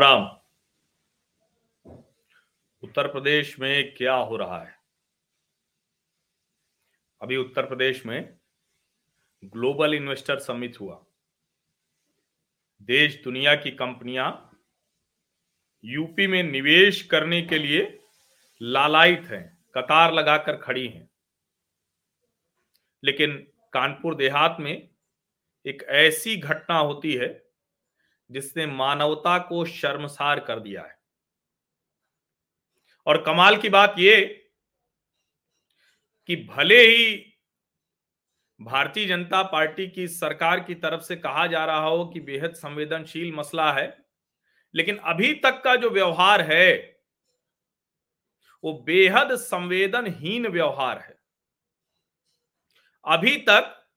राम। राम उत्तर प्रदेश में क्या हो रहा है? अभी उत्तर प्रदेश में ग्लोबल इन्वेस्टर समिट हुआ। देश दुनिया की कंपनियाँ यूपी में निवेश करने के लिए लालायित हैं, कतार लगाकर खड़ी हैं। लेकिन कानपुर देहात में एक ऐसी घटना होती है जिसने मानवता को शर्मसार कर दिया है। और कमाल की बात यह कि भले ही भारतीय जनता पार्टी की सरकार की तरफ़ से कहा जा रहा हो कि बेहद संवेदनशील मसला है, लेकिन अभी तक का जो व्यवहार है, वो बेहद संवेदनहीन व्यवहार है। अभी तक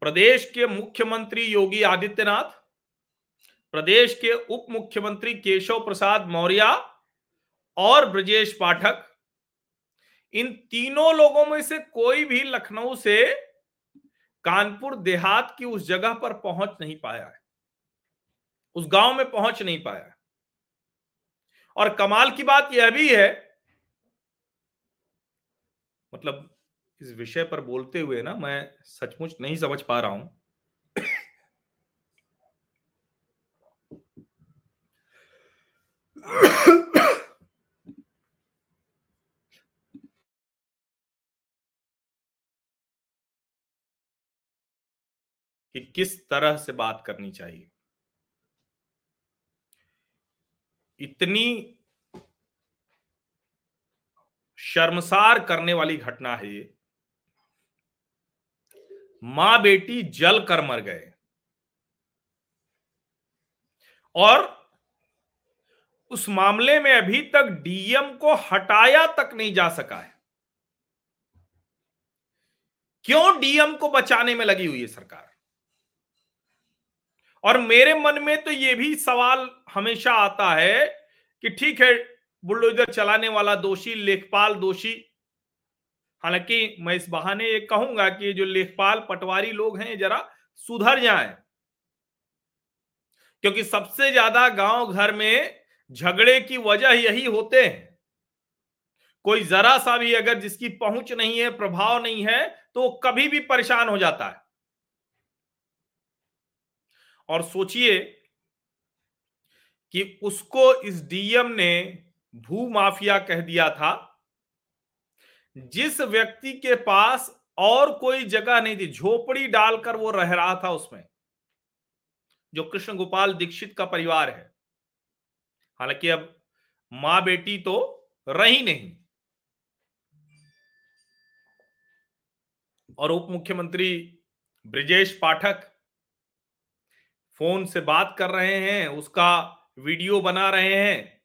प्रदेश के मुख्यमंत्री योगी आदित्यनाथ प्रदेश के उप मुख्यमंत्री केशव प्रसाद मौर्य और ब्रजेश पाठक, इन तीनों लोगों में से कोई भी लखनऊ से कानपुर देहात की उस जगह पर पहुँच नहीं पाया है। उस गाँव में पहुँच नहीं पाया है। और कमाल की बात यह भी है मतलब इस विषय पर बोलते हुए ना मैं सचमुच नहीं समझ पा रहा हूँ। कि किस तरह से बात करनी चाहिए? इतनी शर्मसार करने वाली घटना है ये। माँ बेटी जल कर मर गए। और उस मामले में अभी तक डीएम को हटाया तक नहीं जा सका है। क्यों डीएम को बचाने में लगी हुई है सरकार? और मेरे मन में तो यह भी सवाल हमेशा आता है कि ठीक है, बुलडोजर चलाने वाला दोषी, लेखपाल दोषी, हालाँकि मैं इस बहाने ये कहूँगा कि जो लेखपाल पटवारी लोग हैं जरा सुधर जाएँ। क्योंकि सबसे ज़्यादा गाँव घर में झगड़े की वजह यही होते हैं। कोई जरा सा भी अगर जिसकी पहुँच नहीं है, प्रभाव नहीं है तो कभी भी परेशान हो जाता है। और सोचिए कि उसको इस डीएम ने भू माफिया कह दिया था, जिस व्यक्ति के पास और कोई जगह नहीं थी, झोपड़ी डालकर वो रह रहा था उसमें, जो कृष्ण गोपाल दीक्षित का परिवार है। हालाँकि अब माँ बेटी तो रही नहीं। और उप मुख्यमंत्री ब्रिजेश पाठक फ़ोन से बात कर रहे हैं, उसका वीडियो बना रहे हैं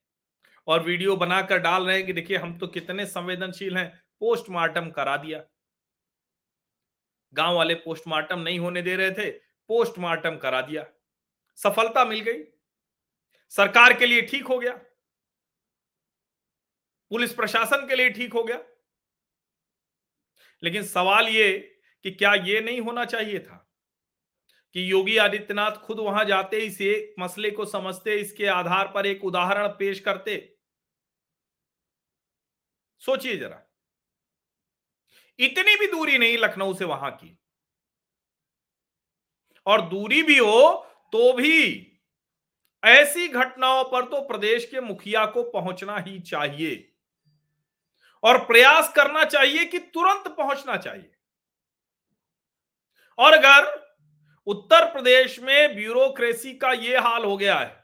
और वीडियो बनाकर डाल रहे हैं कि देखिए, हम तो कितने संवेदनशील हैं, पोस्टमार्टम करा दिया। गाँव वाले पोस्टमार्टम नहीं होने दे रहे थे, पोस्टमार्टम करा दिया। सफलता मिल गई। सरकार के लिए ठीक हो गया। पुलिस प्रशासन के लिए ठीक हो गया। लेकिन सवाल ये कि क्या ये नहीं होना चाहिए था कि योगी आदित्यनाथ खुद वहाँ जाते, इसे मसले को समझते, इसके आधार पर एक उदाहरण पेश करते? सोचिए जरा। इतनी भी दूरी नहीं लखनऊ से वहाँ की। और दूरी भी हो तो भी ऐसी घटनाओं पर तो प्रदेश के मुखिया को पहुँचना ही चाहिए और प्रयास करना चाहिए कि तुरंत पहुँचना चाहिए। और अगर उत्तर प्रदेश में ब्यूरोक्रेसी का यह हाल हो गया है,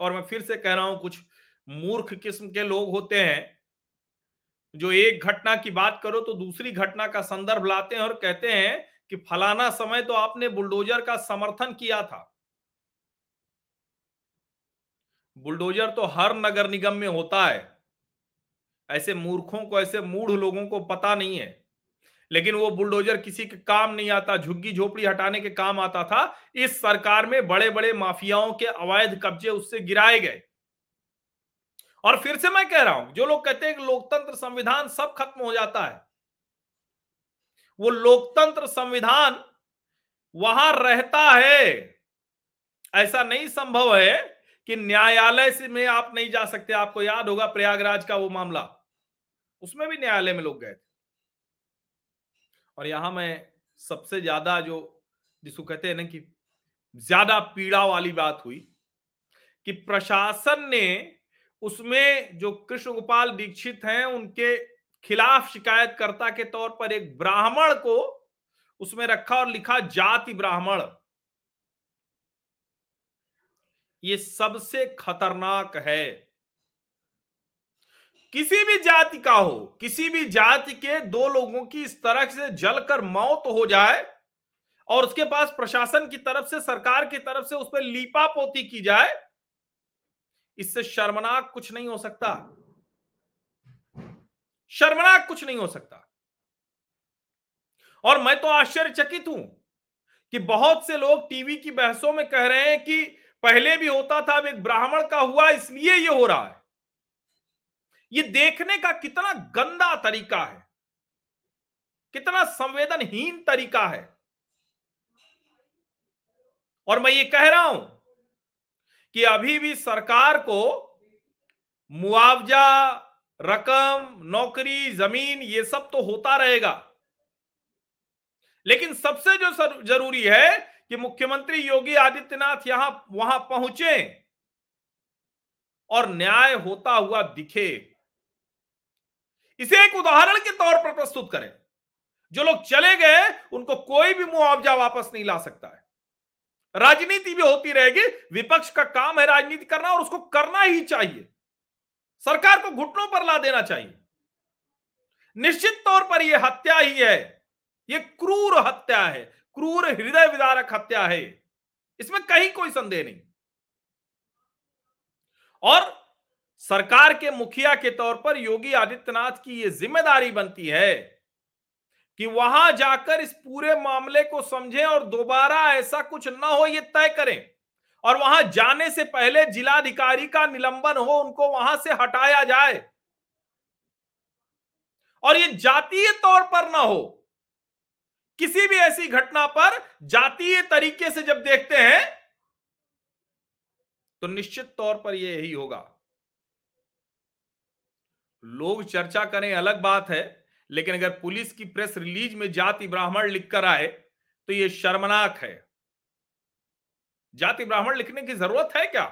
और मैं फिर से कह रहा हूँ, कुछ मूर्ख किस्म के लोग होते हैं, जो एक घटना की बात करो तो दूसरी घटना का संदर्भ लाते हैं और कहते हैं कि फलाना समय तो आपने बुलडोजर का समर्थन किया था। बुलडोजर तो हर नगर निगम में होता है। ऐसे मूर्खों को, ऐसे मूढ़ लोगों को पता नहीं है। लेकिन वो बुलडोजर किसी के काम नहीं आता, झुग्गी झोपड़ी हटाने के काम आता था। इस सरकार में बड़े बड़े माफियाओं के अवैध कब्जे उससे गिराए गए। और फिर से मैं कह रहा हूँ, जो लोग कहते हैं कि लोकतंत्र संविधान सब खत्म हो जाता है। वो लोकतंत्र संविधान वहाँ रहता है। ऐसा नहीं संभव है कि न्यायालय से में आप नहीं जा सकते। आपको याद होगा प्रयागराज का वो मामला। उसमें भी न्यायालय में लोग गए थे। और यहाँ मैं सबसे ज़्यादा जो जिसको कहते हैं ना कि ज़्यादा पीड़ा वाली बात हुई कि प्रशासन ने उसमें जो कृष्ण गोपाल दीक्षित हैं, उनके खिलाफ शिकायतकर्ता के तौर पर एक ब्राह्मण को उसमें रखा और लिखा जाति ब्राह्मण। ये सबसे खतरनाक है। किसी भी जाति का हो, किसी भी जाति के दो लोगों की इस तरह से जलकर मौत हो जाए और उसके पास प्रशासन की तरफ़ से, सरकार की तरफ़ से उस पर लीपा पोती की जाए, इससे शर्मनाक कुछ नहीं हो सकता। शर्मनाक कुछ नहीं हो सकता। और मैं तो आश्चर्यचकित हूँ कि बहुत से लोग टीवी की बहसों में कह रहे हैं कि पहले भी होता था, अब एक ब्राह्मण का हुआ, इसलिए ये हो रहा है। ये देखने का कितना गंदा तरीका है। कितना संवेदनहीन तरीका है। और मैं ये कह रहा हूँ कि अभी भी सरकार को मुआवजा, रकम, नौकरी, ज़मीन, ये सब तो होता रहेगा। लेकिन सबसे जो ज़रूरी है कि मुख्यमंत्री योगी आदित्यनाथ यहाँ, वहाँ पहुँचे और न्याय होता हुआ दिखे। इसे एक उदाहरण के तौर पर प्रस्तुत करें। जो लोग चले गए, उनको कोई भी मुआवजा वापस नहीं ला सकता है। राजनीति भी होती रहेगी, विपक्ष का काम है राजनीति करना और उसको करना ही चाहिए। सरकार को घुटनों पर ला देना चाहिए। निश्चित तौर पर यह हत्या ही है। यह क्रूर हत्या है। क्रूर हृदय विदारक हत्या है। इसमें कहीं कोई संदेह नहीं। और सरकार के मुखिया के तौर पर योगी आदित्यनाथ की यह ज़िम्मेदारी बनती है कि वहाँ जाकर इस पूरे मामले को समझें और दोबारा ऐसा कुछ ना हो, ये तय करें। और वहाँ जाने से पहले जिलाधिकारी का निलंबन हो, उनको वहाँ से हटाया जाए। और ये जातीय तौर पर ना हो किसी भी ऐसी घटना पर जातीय तरीके से जब देखते हैं तो निश्चित तौर पर यह यही होगा। लोग चर्चा करें, अलग बात है, लेकिन अगर पुलिस की प्रेस रिलीज़ में जाति ब्राह्मण लिखकर आए तो यह शर्मनाक है। जाति ब्राह्मण लिखने की ज़रूरत है क्या?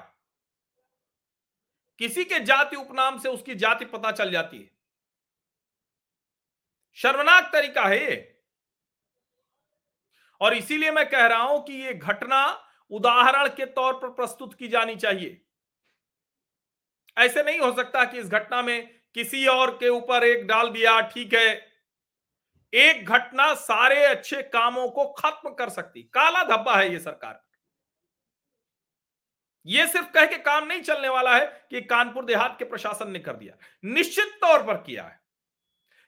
किसी के जाति उपनाम से उसकी जाति पता चल जाती है। शर्मनाक तरीका है ये। और इसीलिए मैं कह रहा हूँ कि ये घटना उदाहरण के तौर पर प्रस्तुत की जानी चाहिए। ऐसे नहीं हो सकता कि इस घटना में किसी और के ऊपर एक डाल दिया, ठीक है। एक घटना सारे अच्छे कामों को खत्म कर सकती, काला धब्बा है ये सरकार। ये सिर्फ़ कह के काम नहीं चलने वाला है कि कानपुर देहात के प्रशासन ने कर दिया, निश्चित तौर पर किया है।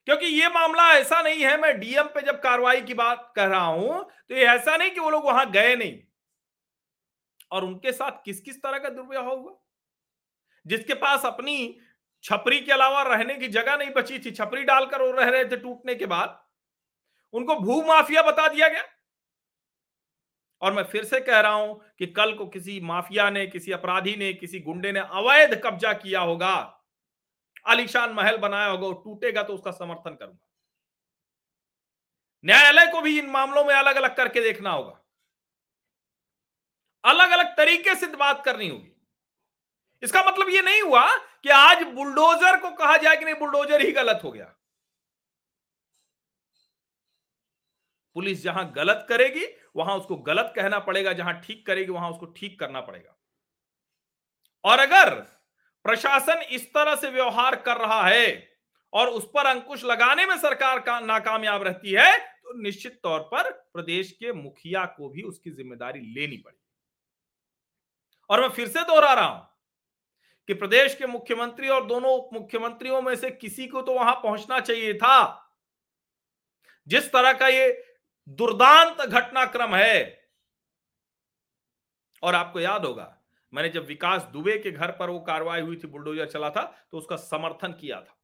क्योंकि ये मामला ऐसा नहीं है, मैं डीएम पे जब कार्रवाई की बात कर रहा हूँ तो ये ऐसा नहीं कि वो लोग वहाँ गए नहीं। और उनके साथ किस किस तरह का दुर्व्यवहार हुआ? जिसके पास अपनी छपरी के अलावा रहने की जगह नहीं बची थी, छपरी डालकर वो रह रहे थे टूटने के बाद, उनको भू माफिया बता दिया गया। और मैं फिर से कह रहा हूँ कि कल को किसी माफिया ने, किसी अपराधी ने, किसी गुंडे ने अवैध कब्जा किया होगा। आलिशान महल बनाया होगा टूटेगा तो उसका समर्थन करूँगा। न्यायालय को भी इन मामलों में अलग अलग करके देखना होगा। अलग अलग तरीके से बात करनी होगी। इसका मतलब यह नहीं हुआ कि आज बुलडोजर को कहा जाए कि नहीं, बुलडोजर ही गलत हो गया। पुलिस जहाँ गलत करेगी, वहाँ उसको गलत कहना पड़ेगा, जहाँ ठीक करेगी, वहाँ उसको ठीक करना पड़ेगा। और अगर प्रशासन इस तरह से व्यवहार कर रहा है और उस पर अंकुश लगाने में सरकार का नाकामयाब रहती है तो निश्चित तौर पर प्रदेश के मुखिया को भी उसकी ज़िम्मेदारी लेनी पड़ेगी। और मैं फिर से दोहरा रहा हूँ कि प्रदेश के मुख्यमंत्री और दोनों उप मुख्यमंत्रियों में से किसी को तो वहाँ पहुँचना चाहिए था। जिस तरह का ये दुर्दांत घटनाक्रम है, और आपको याद होगा मैंने जब विकास दुबे के घर पर वो कार्रवाई हुई थी, बुलडोजर चला था तो उसका समर्थन किया था।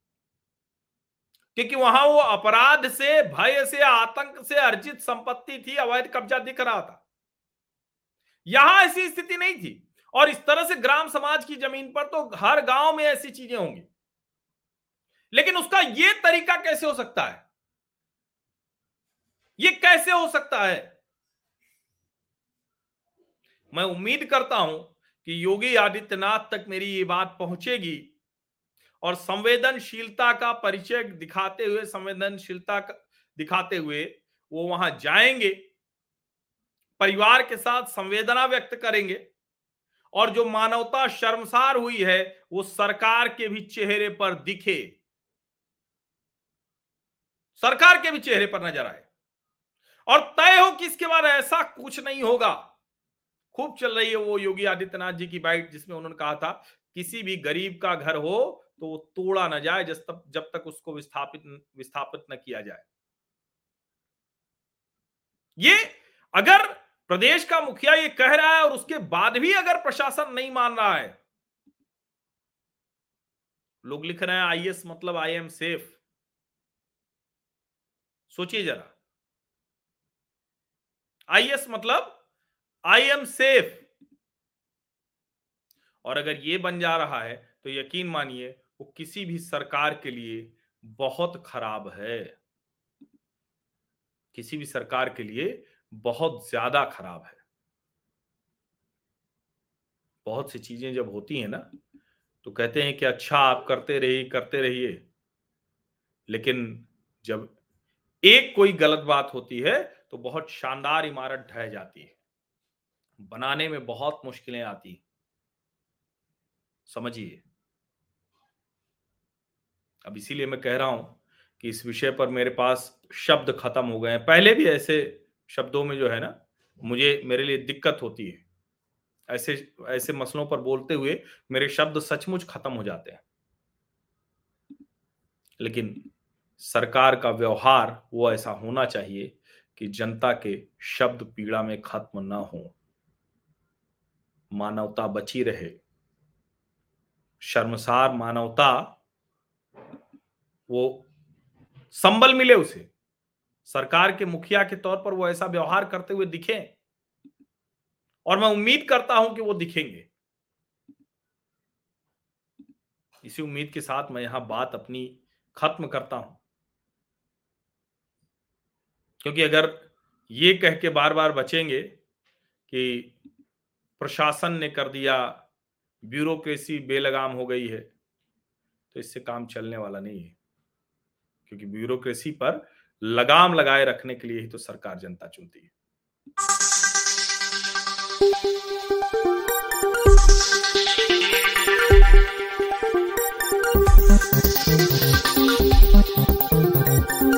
क्योंकि वहाँ वो अपराध से, भय से, आतंक से अर्जित संपत्ति थी, अवैध कब्जा दिख रहा था। यहाँ ऐसी स्थिति नहीं थी। और इस तरह से ग्राम समाज की ज़मीन पर तो हर गाँव में ऐसी चीज़ें होंगी। लेकिन उसका यह तरीका कैसे हो सकता है? ये कैसे हो सकता है? मैं उम्मीद करता हूँ कि योगी आदित्यनाथ तक मेरी ये बात पहुंचेगी। और संवेदनशीलता का परिचय दिखाते हुए, संवेदनशीलता दिखाते हुए वो वहाँ जाएँगे। परिवार के साथ संवेदना व्यक्त करेंगे। और जो मानवता शर्मसार हुई है, वो सरकार के भी चेहरे पर दिखे। सरकार के भी चेहरे पर नज़र आए। और तय हो कि इसके बाद ऐसा कुछ नहीं होगा। खूब चल रही है वो योगी आदित्यनाथ जी की बाइट, जिसमें उन्होंने कहा था, किसी भी गरीब का घर हो तो तोड़ा ना जाए जब तक जब तक उसको विस्थापित विस्थापित न किया जाए। ये अगर प्रदेश का मुखिया ये कह रहा है और उसके बाद भी अगर प्रशासन नहीं मान रहा है। लोग लिख रहे हैं आईएस मतलब आई एम सेफ़ सोचिए जरा। आईएस मतलब आई एम सेफ़ और अगर ये बन जा रहा है तो यकीन मानिए, वो किसी भी सरकार के लिए बहुत खराब है। किसी भी सरकार के लिए बहुत ज़्यादा खराब है। बहुत सी चीज़ें जब होती हैं ना तो कहते हैं कि अच्छा आप करते रहिए करते रहिए। लेकिन जब एक कोई गलत बात होती है तो बहुत शानदार इमारत ढह जाती है। बनाने में बहुत मुश्किलें आती समझिए। अब इसीलिए मैं कह रहा हूँ कि इस विषय पर मेरे पास शब्द खत्म हो गए हैं। पहले भी ऐसे शब्दों में जो है ना, मुझे, मेरे लिए दिक्कत होती है। ऐसे ऐसे मसलों पर बोलते हुए मेरे शब्द सचमुच खत्म हो जाते हैं। लेकिन सरकार का व्यवहार, वो ऐसा होना चाहिए कि जनता के शब्द पीड़ा में खत्म ना हो। मानवता बची रहे। शर्मसार मानवता, वो संबल मिले उसे। सरकार के मुखिया के तौर पर वो ऐसा व्यवहार करते हुए दिखे। और मैं उम्मीद करता हूँ कि वो दिखेंगे। इसी उम्मीद के साथ मैं यहाँ बात अपनी खत्म करता हूँ। क्योंकि अगर ये कह के बार बार बचेंगे कि प्रशासन ने कर दिया ब्यूरोक्रेसी बेलगाम हो गई है तो इससे काम चलने वाला नहीं है। क्योंकि ब्यूरोक्रेसी पर लगाम लगाए रखने के लिए ही तो सरकार जनता चुनती है।